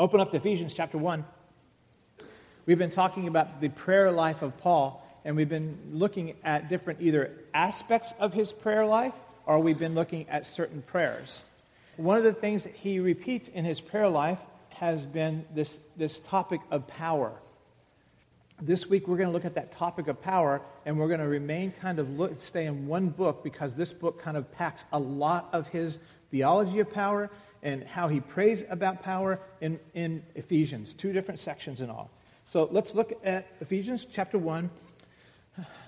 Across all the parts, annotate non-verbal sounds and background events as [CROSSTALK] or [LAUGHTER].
Open up to Ephesians chapter 1. We've been talking about the prayer life of Paul, and we've been looking at different either aspects of his prayer life or we've been looking at certain prayers. One of the things that he repeats in his prayer life has been this, this topic of power. This week we're going to look at that topic of power, and we're going to remain kind of look, stay in one book because this book kind of packs a lot of his theology of power and how he prays about power in, in Ephesians, two different sections in all. So let's look at Ephesians chapter 1.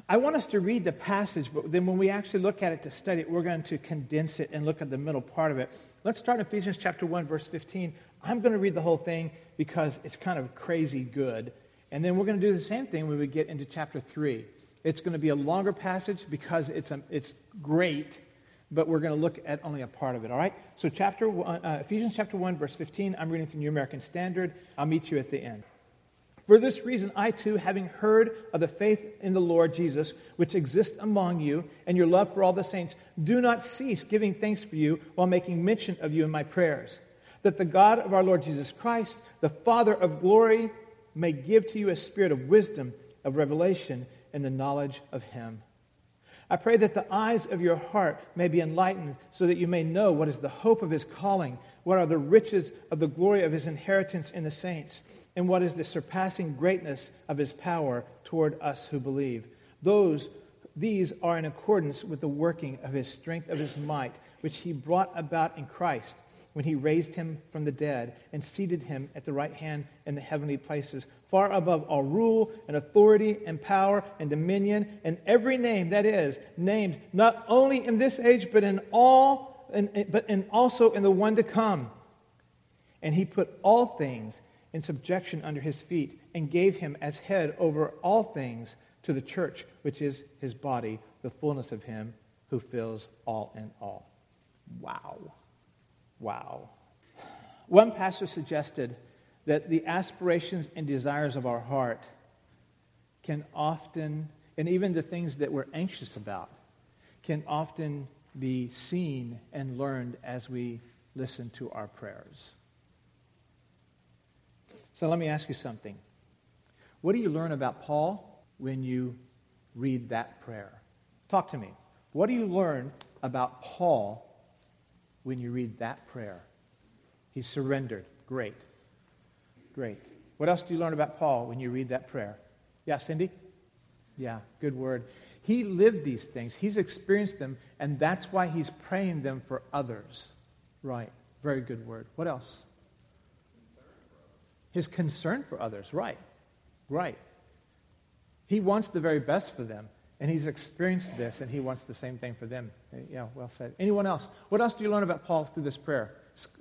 I want us to read the passage, but then when we actually look at it to study it, we're going to condense it and look at the middle part of it. Let's start Ephesians chapter 1, verse 15. I'm going to read the whole thing because it's kind of crazy good. And then we're going to do the same thing when we get into chapter 3. It's going to be a longer passage because it's, a, it's great, but we're going to look at only a part of it, all right? So chapter one, uh, Ephesians chapter 1, verse 15, I'm reading from the New American Standard. I'll meet you at the end. For this reason, I too, having heard of the faith in the Lord Jesus, which exists among you, and your love for all the saints, do not cease giving thanks for you while making mention of you in my prayers, that the God of our Lord Jesus Christ, the Father of glory, may give to you a spirit of wisdom, of revelation, and the knowledge of him. I pray that the eyes of your heart may be enlightened, so that you may know what is the hope of his calling, what are the riches of the glory of his inheritance in the saints and what is the surpassing greatness of his power toward us who believe. Those, these are in accordance with the working of his strength of his might, which he brought about in Christ when he raised him from the dead and seated him at the right hand in the heavenly places, far above all rule and authority and power and dominion and every name that is named not only in this age but in all but in also in the one to come. And he put all things in subjection under his feet and gave him as head over all things to the church, which is his body, the fullness of him who fills all in all. Wow. Wow. One pastor suggested that the aspirations and desires of our heart can often, and even the things that we're anxious about, can often be seen and learned as we listen to our prayers. So let me ask you something. What do you learn about Paul when you read that prayer? Talk to me. What do you learn about Paul when you read that prayer? He surrendered. Great. Great. What else do you learn about Paul when you read that prayer? Yeah, Cindy? Yeah, good word. He lived these things, he's experienced them, and that's why he's praying them for others. Right. Very good word. What else? His concern for others, right. Right. He wants the very best for them, and he's experienced this, and he wants the same thing for them. Uh, yeah, well said. Anyone else? What else do you learn about Paul through this prayer?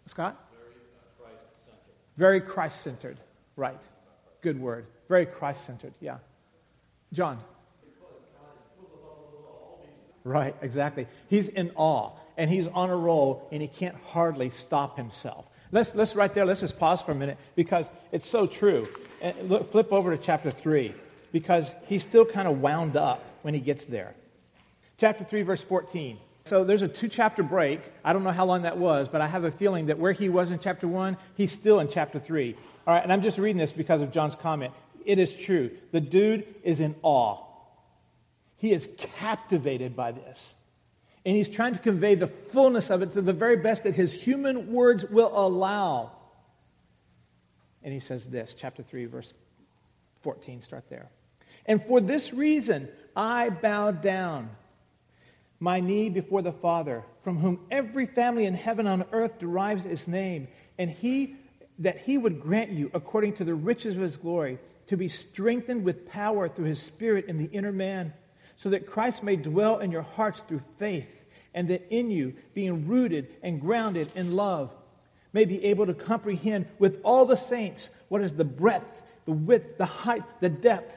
Scott? Very uh, Christ centered. Very Christ-centered. Right. Good word. Very Christ centered. Yeah. John? Right, exactly. He's in awe, and he's on a roll, and he can't hardly stop himself. Let's, let's right there, let's just pause for a minute because it's so true. And look, flip over to chapter 3 because he's still kind of wound up when he gets there. Chapter 3, verse 14. So there's a two chapter break. I don't know how long that was, but I have a feeling that where he was in chapter 1, he's still in chapter 3. All right, and I'm just reading this because of John's comment. It is true. The dude is in awe. He is captivated by this. And he's trying to convey the fullness of it to the very best that his human words will allow. And he says this, chapter 3, verse 14, start there. And for this reason, I bow down my knee before the Father, from whom every family in heaven and on earth derives its name, and he that he would grant you, according to the riches of his glory, to be strengthened with power through his Spirit in the inner man so that Christ may dwell in your hearts through faith, and that in you, being rooted and grounded in love, may be able to comprehend with all the saints what is the breadth, the width, the height, the depth,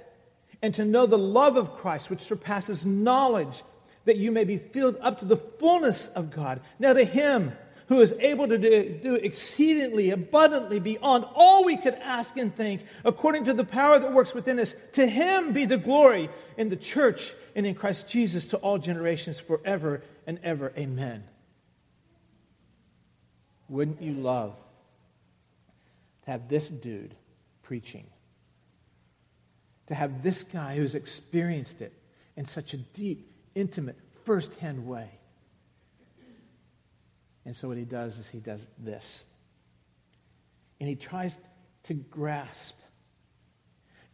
and to know the love of Christ, which surpasses knowledge, that you may be filled up to the fullness of God. Now, to Him who is able to do, do, exceedingly abundantly beyond all we could ask and think, according to the power that works within us, to Him be the glory in the church and in Christ Jesus to all generations forever and ever. Amen. Wouldn't you love to have this dude preaching, to have this guy who's experienced it in such a deep, intimate, firsthand way. And so what he does is he does this. And he tries to grasp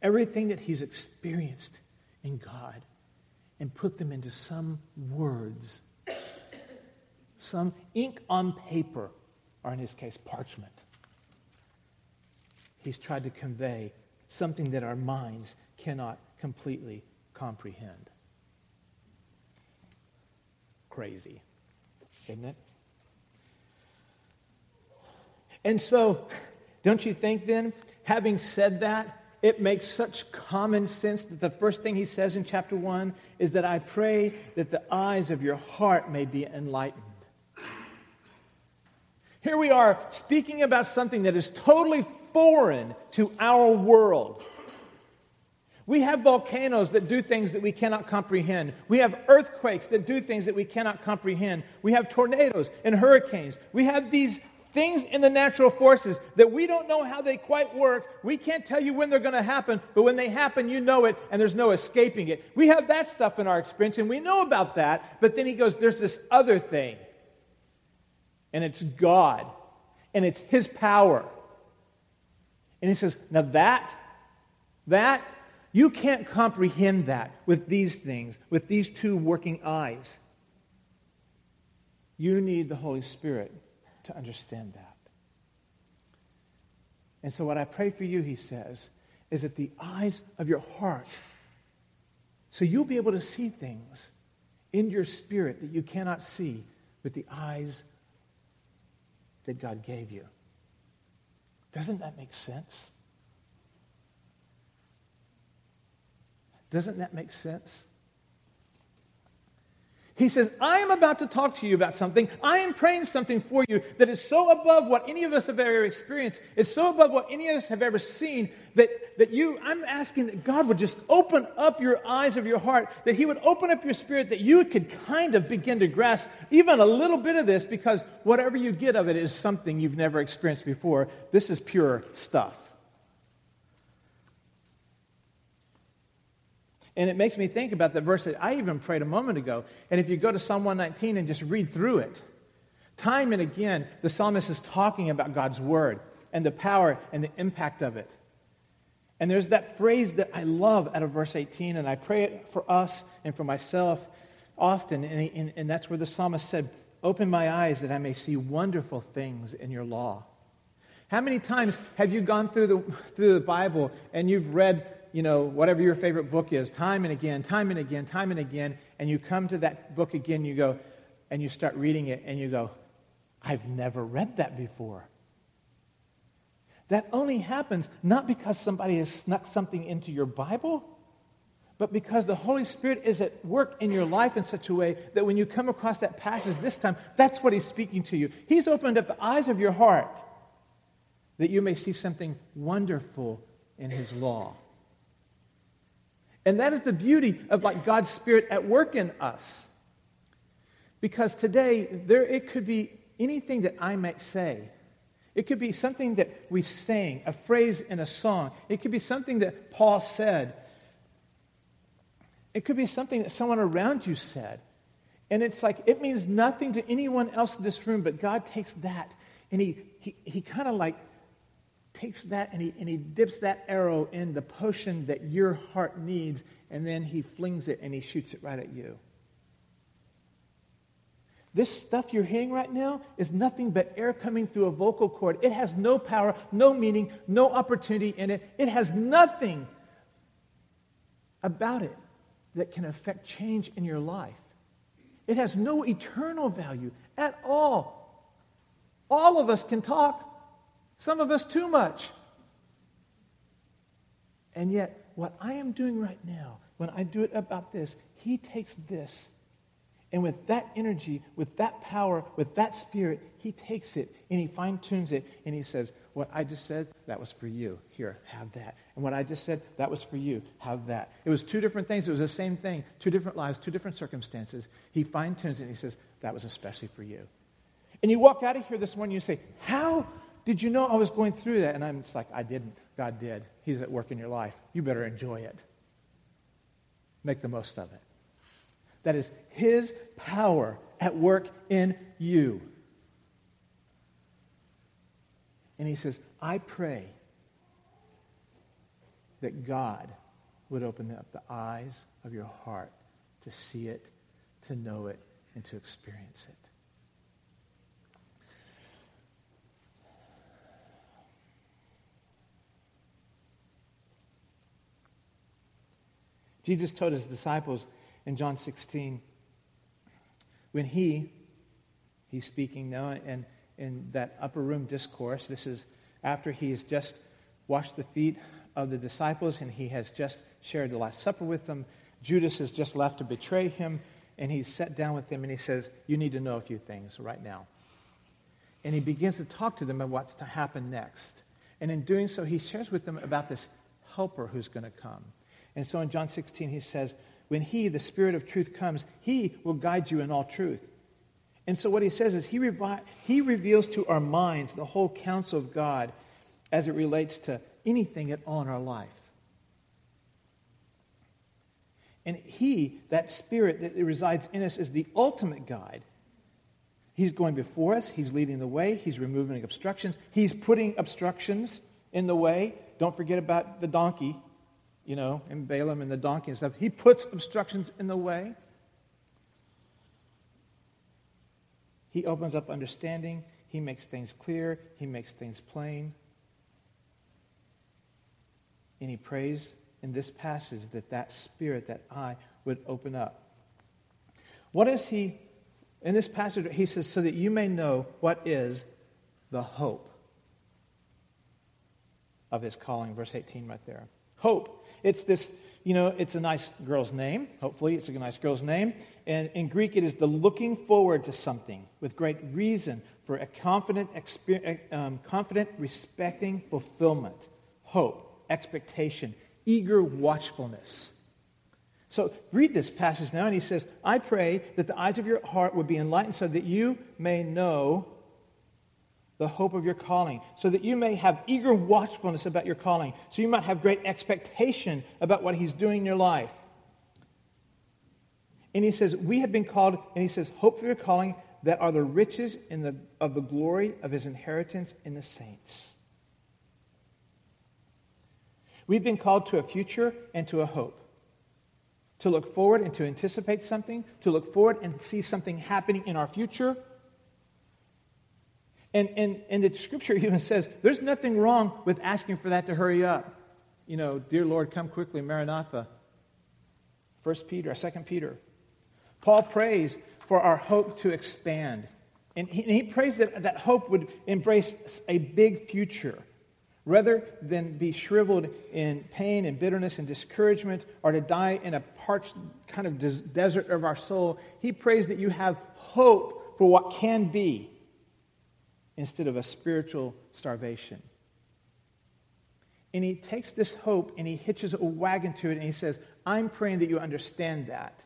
everything that he's experienced in God and put them into some words, some ink on paper, or in his case, parchment. He's tried to convey something that our minds cannot completely comprehend. Crazy, isn't it? And so, don't you think then, having said that, it makes such common sense that the first thing he says in chapter 1 is that I pray that the eyes of your heart may be enlightened. Here we are speaking about something that is totally foreign to our world. We have volcanoes that do things that we cannot comprehend. We have earthquakes that do things that we cannot comprehend. We have tornadoes and hurricanes. We have these things in the natural forces that we don't know how they quite work. We can't tell you when they're going to happen, but when they happen, you know it, and there's no escaping it. We have that stuff in our experience, and we know about that, but then he goes, There's this other thing, and it's God, and it's His power. And he says, Now that, that, you can't comprehend that with these things, with these two working eyes. You need the Holy Spirit to understand that. And so, what I pray for you, he says, is that the eyes of your heart, so you'll be able to see things in your spirit that you cannot see with the eyes that God gave you. Doesn't that make sense? Doesn't that make sense? He says, I am about to talk to you about something. I am praying something for you that is so above what any of us have ever experienced. It's so above what any of us have ever seen that, that you, I'm asking that God would just open up your eyes of your heart, that He would open up your spirit, that you could kind of begin to grasp even a little bit of this because whatever you get of it is something you've never experienced before. This is pure stuff. And it makes me think about the verse that I even prayed a moment ago. And if you go to Psalm 119 and just read through it, time and again, the psalmist is talking about God's word and the power and the impact of it. And there's that phrase that I love out of verse 18, and I pray it for us and for myself often. And, and, and that's where the psalmist said, Open my eyes that I may see wonderful things in your law. How many times have you gone through the, through the Bible and you've read you know, whatever your favorite book is, time and again, time and again, time and again, and you come to that book again, you go, and you start reading it, and you go, I've never read that before. That only happens not because somebody has snuck something into your Bible, but because the Holy Spirit is at work in your life in such a way that when you come across that passage this time, that's what He's speaking to you. He's opened up the eyes of your heart that you may see something wonderful in His law. And that is the beauty of like God's Spirit at work in us. Because today, there it could be anything that I might say. It could be something that we sang, a phrase in a song. It could be something that Paul said. It could be something that someone around you said. And it's like, it means nothing to anyone else in this room, but God takes that and he, he, he kind of like takes that and he, and he dips that arrow in the potion that your heart needs, and then he flings it and he shoots it right at you. This stuff you're hearing right now is nothing but air coming through a vocal cord. It has no power, no meaning, no opportunity in it. It has nothing about it that can affect change in your life. It has no eternal value at all. All of us can talk. Some of us too much. And yet, what I am doing right now, when I do it about this, he takes this. And with that energy, with that power, with that spirit, he takes it and he fine tunes it and he says, What I just said, that was for you. Here, have that. And what I just said, that was for you. Have that. It was two different things. It was the same thing. Two different lives, two different circumstances. He fine tunes it and he says, That was especially for you. And you walk out of here this morning and you say, How did you know I was going through that? And I'm just like, I didn't. God did. He's at work in your life. You better enjoy it. Make the most of it. That is His power at work in you. And He says, I pray that God would open up the eyes of your heart to see it, to know it, and to experience it. Jesus told his disciples in John 16, when he, he's speaking now in, in that upper room discourse, this is after he's just washed the feet of the disciples and he has just shared the Last Supper with them. Judas has just left to betray him, and he's sat down with them and he says, You need to know a few things right now. And he begins to talk to them about what's to happen next. And in doing so, he shares with them about this helper who's going to come. And so in John 16, he says, When he, the Spirit of truth, comes, he will guide you in all truth. And so what he says is he, revi- he reveals to our minds the whole counsel of God as it relates to anything at all in our life. And he, that spirit that resides in us, is the ultimate guide. He's going before us, he's leading the way, he's removing obstructions, he's putting obstructions in the way. Don't forget about the donkey, you know, and Balaam and the donkey and stuff. He puts obstructions in the way. He opens up understanding. He makes things clear. He makes things plain. And he prays in this passage that that spirit, that eye, would open up. What is he, in this passage, he says, so that you may know what is the hope of his calling, verse 18 right there. Hope. It's this, you know, it's a nice girl's name. Hopefully, it's a nice girl's name. And in Greek, it is the looking forward to something with great reason for a confident, um, confident respecting fulfillment. Hope, expectation, eager watchfulness. So read this passage now, and he says, I pray that the eyes of your heart would be enlightened so that you may know the hope of your calling, so that you may have eager watchfulness about your calling, so you might have great expectation about what he's doing in your life. And he says, We have been called, and he says, Hope for your calling that are the riches in the, of the glory of his inheritance in the saints. We've been called to a future and to a hope. To look forward and to anticipate something, to look forward and see something happening in our future. And, and, and the scripture [LAUGHS] even says there's nothing wrong with asking for that to hurry up. You know, dear Lord, come quickly, Maranatha. First Peter, Second Peter. Paul prays for our hope to expand. And he, and he prays that that hope would embrace a big future rather than be shriveled in pain and bitterness and discouragement or to die in a parched kind of des- desert of our soul, he prays that you have hope for what can be instead of a spiritual starvation. And he takes this hope and he hitches a wagon to it and he says, I'm praying that you understand that.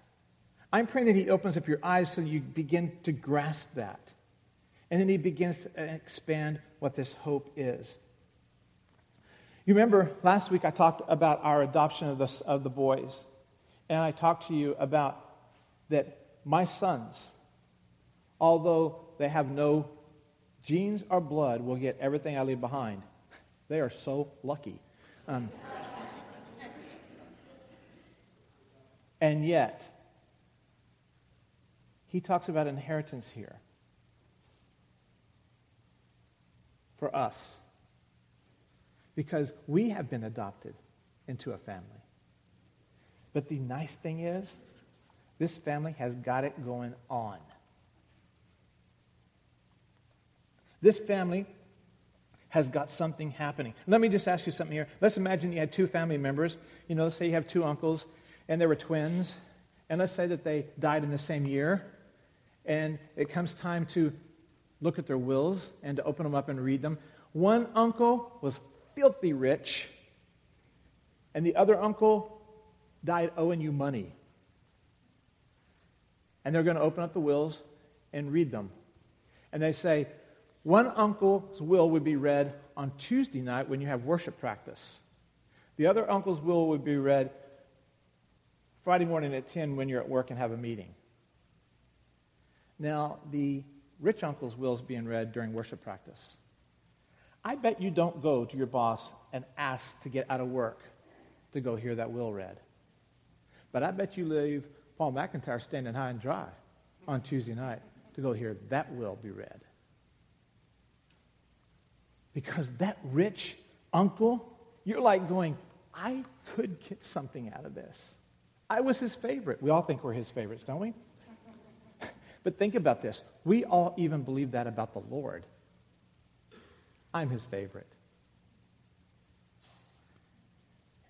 I'm praying that he opens up your eyes so you begin to grasp that. And then he begins to expand what this hope is. You remember last week I talked about our adoption of the, of the boys. And I talked to you about that my sons, although they have no genes or blood, will get everything I leave behind. [LAUGHS] They are so lucky. Um, [LAUGHS] and yet, he talks about inheritance here for us because we have been adopted into a family. But the nice thing is, this family has got it going on. This family has got something happening. Let me just ask you something here. Let's imagine you had two family members. You know, let's say you have two uncles, and they were twins. And let's say that they died in the same year. And it comes time to look at their wills and to open them up and read them. One uncle was filthy rich, and the other uncle died owing you money. And they're going to open up the wills and read them. And they say, One uncle's will would be read on Tuesday night when you have worship practice. The other uncle's will would be read Friday morning at 10 when you're at work and have a meeting. Now, the rich uncle's will is being read during worship practice. I bet you don't go to your boss and ask to get out of work to go hear that will read. But I bet you leave Paul McIntyre standing high and dry on Tuesday night to go hear that will be read. Because that rich uncle, you're like going, I could get something out of this. I was his favorite. We all think we're his favorites, don't we? [LAUGHS] but think about this. We all even believe that about the Lord. I'm his favorite.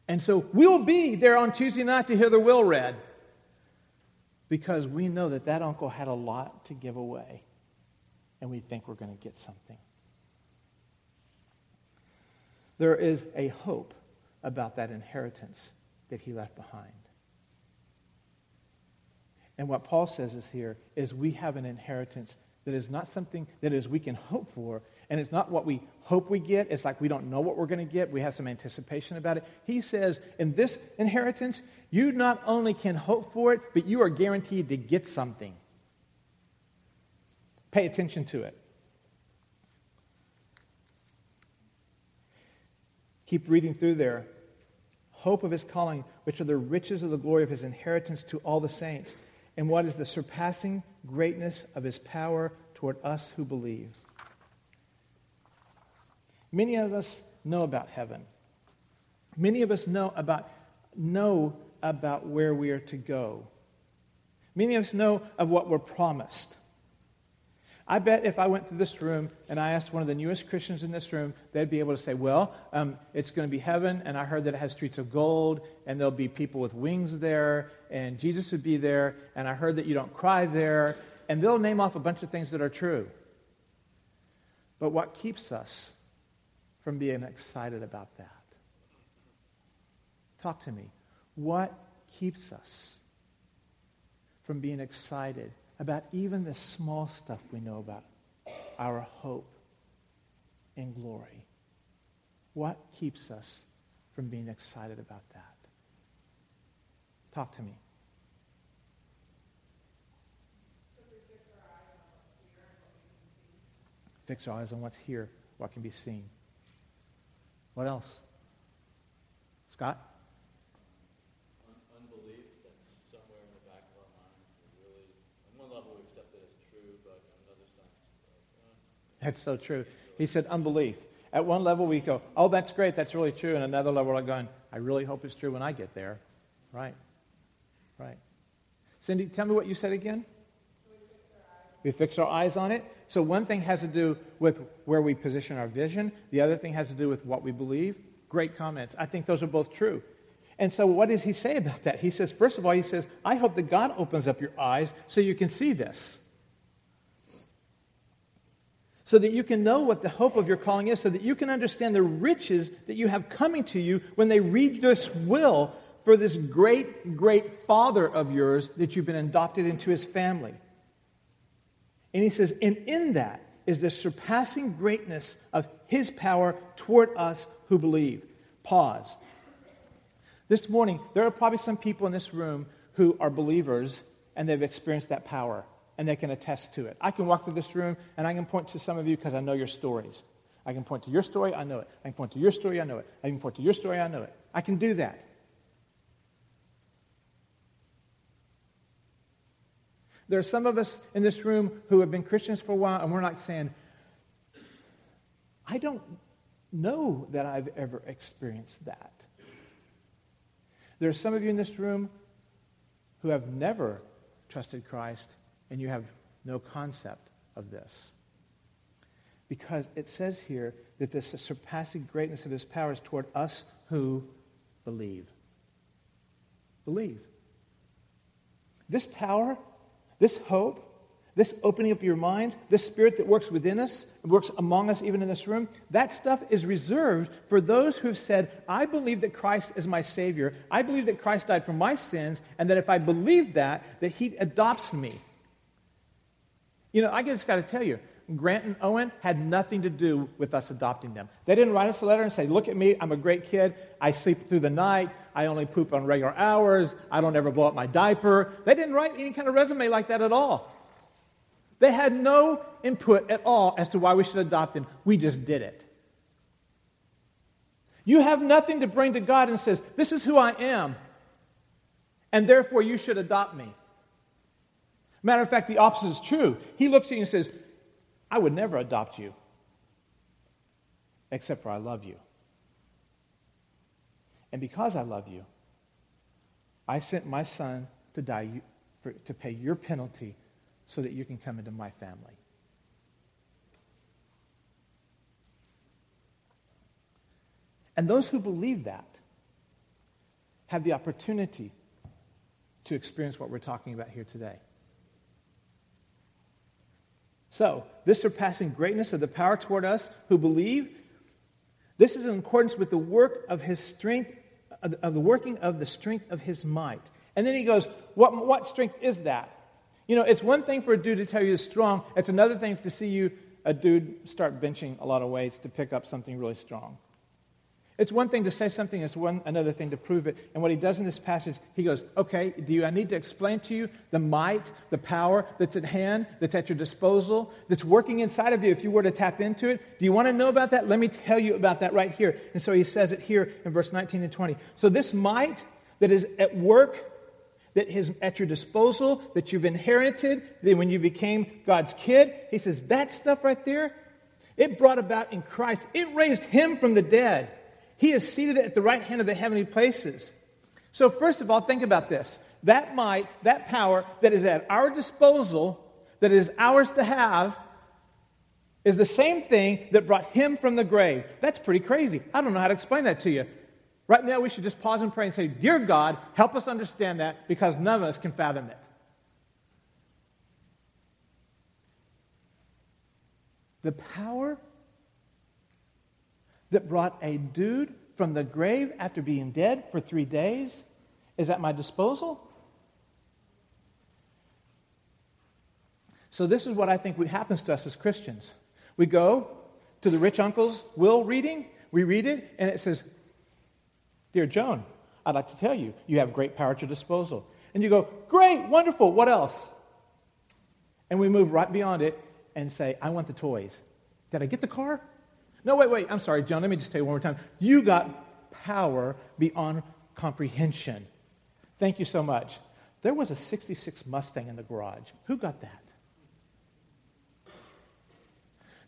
And so we'll be there on Tuesday night to hear the will read because we know that that uncle had a lot to give away and we think we're going to get something. There is a hope about that inheritance that he left behind. And what Paul says is here is we have an inheritance that is not something that is we can hope for, and it's not what we hope we get. It's like we don't know what we're going to get. We have some anticipation about it. He says, in this inheritance, you not only can hope for it, but you are guaranteed to get something. Pay attention to it. Keep reading through there. Hope of his calling, which are the riches of the glory of his inheritance to all the saints, and what is the surpassing greatness of his power toward us who believe. Many of us know about heaven. Many of us know about, know about where we are to go. Many of us know of what we're promised. I bet if I went to this room and I asked one of the newest Christians in this room, they'd be able to say, Well, um, it's going to be heaven, and I heard that it has streets of gold, and there'll be people with wings there, and Jesus would be there, and I heard that you don't cry there, and they'll name off a bunch of things that are true. But what keeps us from being excited about that? Talk to me. What keeps us from being excited about even the small stuff we know about our hope and glory? What keeps us from being excited about that? Talk to me. Fix our eyes on what's here, what can be seen. What else? Scott? Unbelief that's somewhere in the back of our mind. Really, on one level, we accept it as true, but in another sense, uh, That's so true. He said unbelief. At one level, we go, oh, that's great, that's really true. And another level, we're going, I really hope it's true when I get there. Right. Right. Cindy, tell me what you said again. We fix our eyes on it. So one thing has to do with where we position our vision. The other thing has to do with what we believe. Great comments. I think those are both true. And so what does he say about that? He says, first of all, he says, I hope that God opens up your eyes so you can see this. So that you can know what the hope of your calling is, so that you can understand the riches that you have coming to you when they read this will for this great, great Father of yours that you've been adopted into his family. And he says, and in that is the surpassing greatness of his power toward us who believe. Pause. This morning, there are probably some people in this room who are believers and they've experienced that power and they can attest to it. I can walk through this room and I can point to some of you because I know your stories. I can point to your story, I know it. I can point to your story, I know it. I can point to your story, I know it. I can do that. There are some of us in this room who have been Christians for a while, and we're like saying, I don't know that I've ever experienced that. There are some of you in this room who have never trusted Christ, and you have no concept of this. Because it says here that this surpassing greatness of his power is toward us who believe. Believe. This power this hope, this opening up your minds, this spirit that works within us, and works among us even in this room, that stuff is reserved for those who have said, I believe that Christ is my Savior. I believe that Christ died for my sins, and that if I believe that, that He adopts me. You know, I just got to tell you, Grant and Owen had nothing to do with us adopting them. They didn't write us a letter and say, Look at me, I'm a great kid. I sleep through the night. I only poop on regular hours. I don't ever blow up my diaper. They didn't write any kind of resume like that at all. They had no input at all as to why we should adopt them. We just did it. You have nothing to bring to God and says, This is who I am, and therefore you should adopt me. Matter of fact, the opposite is true. He looks at you and says, I would never adopt you, except for I love you. And because I love you, I sent my son to die for, to pay your penalty so that you can come into my family. And those who believe that have the opportunity to experience what we're talking about here today. So, this surpassing greatness of the power toward us who believe, this is in accordance with the work of his strength, of the working of the strength of his might. And then he goes, what, what strength is that? You know, it's one thing for a dude to tell you he's strong, it's another thing to see you, a dude, start benching a lot of weights to pick up something really strong. It's one thing to say something, it's one, another thing to prove it. And what he does in this passage, he goes, Okay, do you, I need to explain to you the might, the power that's at hand, that's at your disposal, that's working inside of you if you were to tap into it? Do you want to know about that? Let me tell you about that right here. And so he says it here in verse 19 and 20. So this might that is at work, that is at your disposal, that you've inherited, that when you became God's kid, he says, that stuff right there, it brought about in Christ. It raised him from the dead. He is seated at the right hand of the heavenly places. So, first of all, think about this. That might, that power that is at our disposal, that is ours to have, is the same thing that brought him from the grave. That's pretty crazy. I don't know how to explain that to you. Right now, we should just pause and pray and say, Dear God, help us understand that because none of us can fathom it. The power that brought a dude from the grave after being dead for three days is at my disposal? So, this is what I think happens to us as Christians. We go to the rich uncle's will reading, we read it, and it says, Dear Joan, I'd like to tell you, you have great power at your disposal. And you go, Great, wonderful, what else? And we move right beyond it and say, I want the toys. Did I get the car? No, wait, wait. I'm sorry, John. Let me just tell you one more time. You got power beyond comprehension. Thank you so much. There was a 66 Mustang in the garage. Who got that?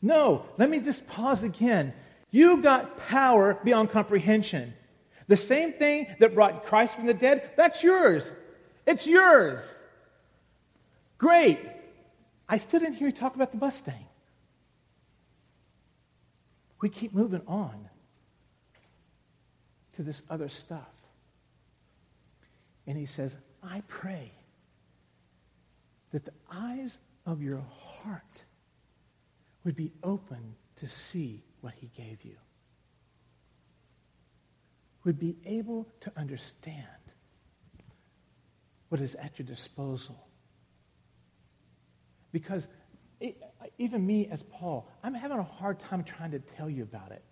No, let me just pause again. You got power beyond comprehension. The same thing that brought Christ from the dead, that's yours. It's yours. Great. I still didn't hear you talk about the Mustang we keep moving on to this other stuff. And he says, I pray that the eyes of your heart would be open to see what he gave you, would be able to understand what is at your disposal. Because even me as Paul, I'm having a hard time trying to tell you about it.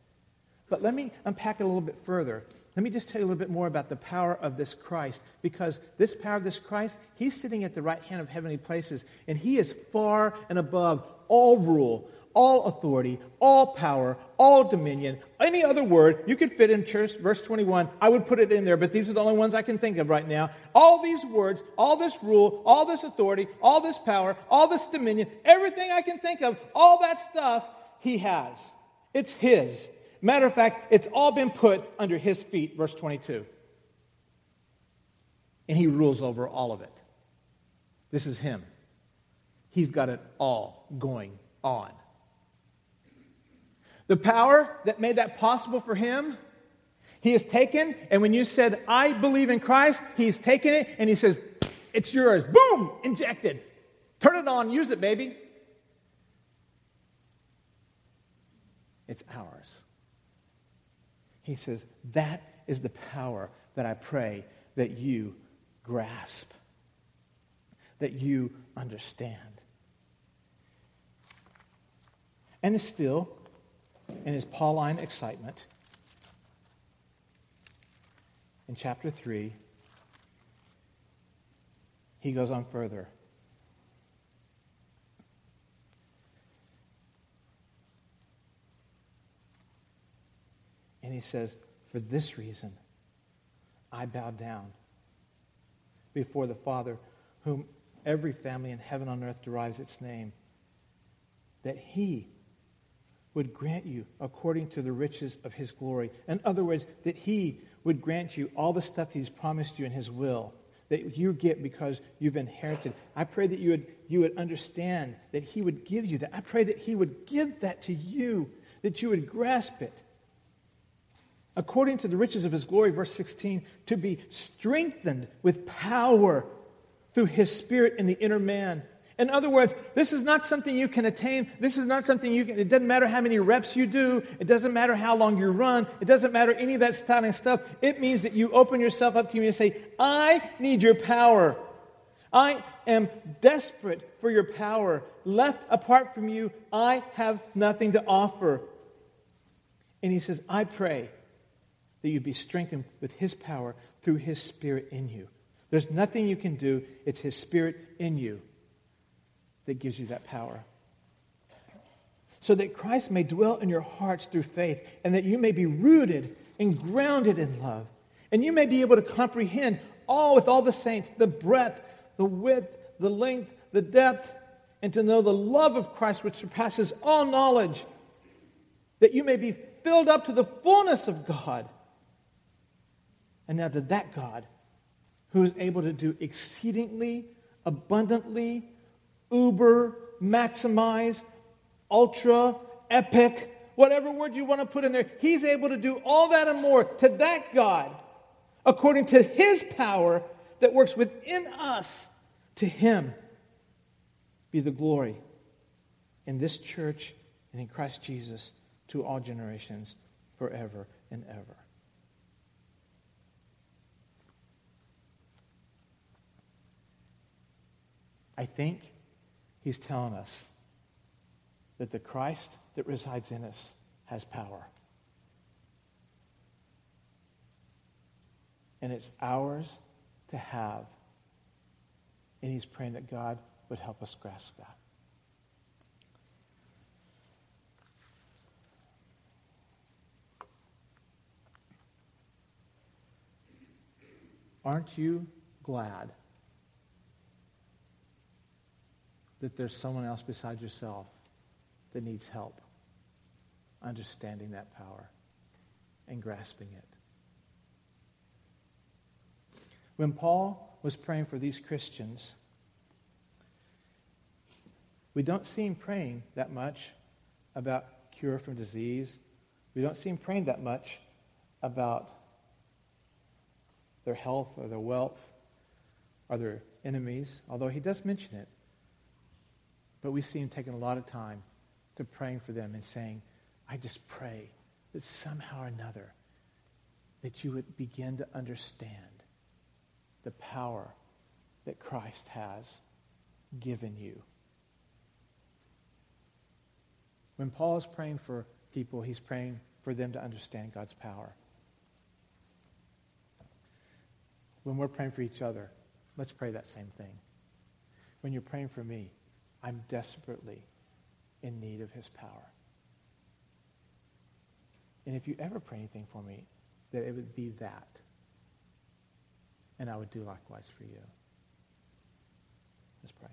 But let me unpack it a little bit further. Let me just tell you a little bit more about the power of this Christ, because this power of this Christ, he's sitting at the right hand of heavenly places, and he is far and above all rule, all authority, all power, all dominion. Any other word you could fit in church, verse 21, I would put it in there, but these are the only ones I can think of right now. All these words, all this rule, all this authority, all this power, all this dominion, everything I can think of, all that stuff he has. It's his. Matter of fact, it's all been put under his feet, verse 22. And he rules over all of it. This is him. He's got it all going on. The power that made that possible for him, he has taken, and when you said, I believe in Christ, he's taken it and he says, It's yours. Boom! Injected. Turn it on, use it, baby. It's ours. He says, That is the power that I pray that you grasp, that you understand. And still, in his Pauline excitement, in chapter 3, he goes on further. And he says, For this reason, I bow down before the Father, whom every family in heaven on earth derives its name, that he would grant you according to the riches of his glory. In other words, that he would grant you all the stuff he's promised you in his will that you get because you've inherited. I pray that you would, you would understand that he would give you that. I pray that he would give that to you, that you would grasp it. According to the riches of his glory, verse 16, to be strengthened with power through his spirit in the inner man in other words, this is not something you can attain. This is not something you can, it doesn't matter how many reps you do. It doesn't matter how long you run. It doesn't matter any of that kind of stuff. It means that you open yourself up to me and say, I need your power. I am desperate for your power. Left apart from you, I have nothing to offer. And he says, I pray that you be strengthened with his power through his spirit in you. There's nothing you can do, it's his spirit in you that gives you that power. So that Christ may dwell in your hearts through faith, and that you may be rooted and grounded in love. And you may be able to comprehend all with all the saints the breadth, the width, the length, the depth, and to know the love of Christ which surpasses all knowledge, that you may be filled up to the fullness of God. And now to that God who is able to do exceedingly abundantly uber, maximize, ultra, epic, whatever word you want to put in there. He's able to do all that and more to that God according to his power that works within us. To him be the glory in this church and in Christ Jesus to all generations forever and ever. I think He's telling us that the Christ that resides in us has power. And it's ours to have. And he's praying that God would help us grasp that. Aren't you glad that there's someone else besides yourself that needs help understanding that power and grasping it. When Paul was praying for these Christians, we don't see him praying that much about cure from disease. We don't see him praying that much about their health or their wealth or their enemies, although he does mention it. But we see him taking a lot of time to praying for them and saying, I just pray that somehow or another that you would begin to understand the power that Christ has given you. When Paul is praying for people, he's praying for them to understand God's power. When we're praying for each other, let's pray that same thing. When you're praying for me, I'm desperately in need of his power. And if you ever pray anything for me, that it would be that. And I would do likewise for you. Let's pray.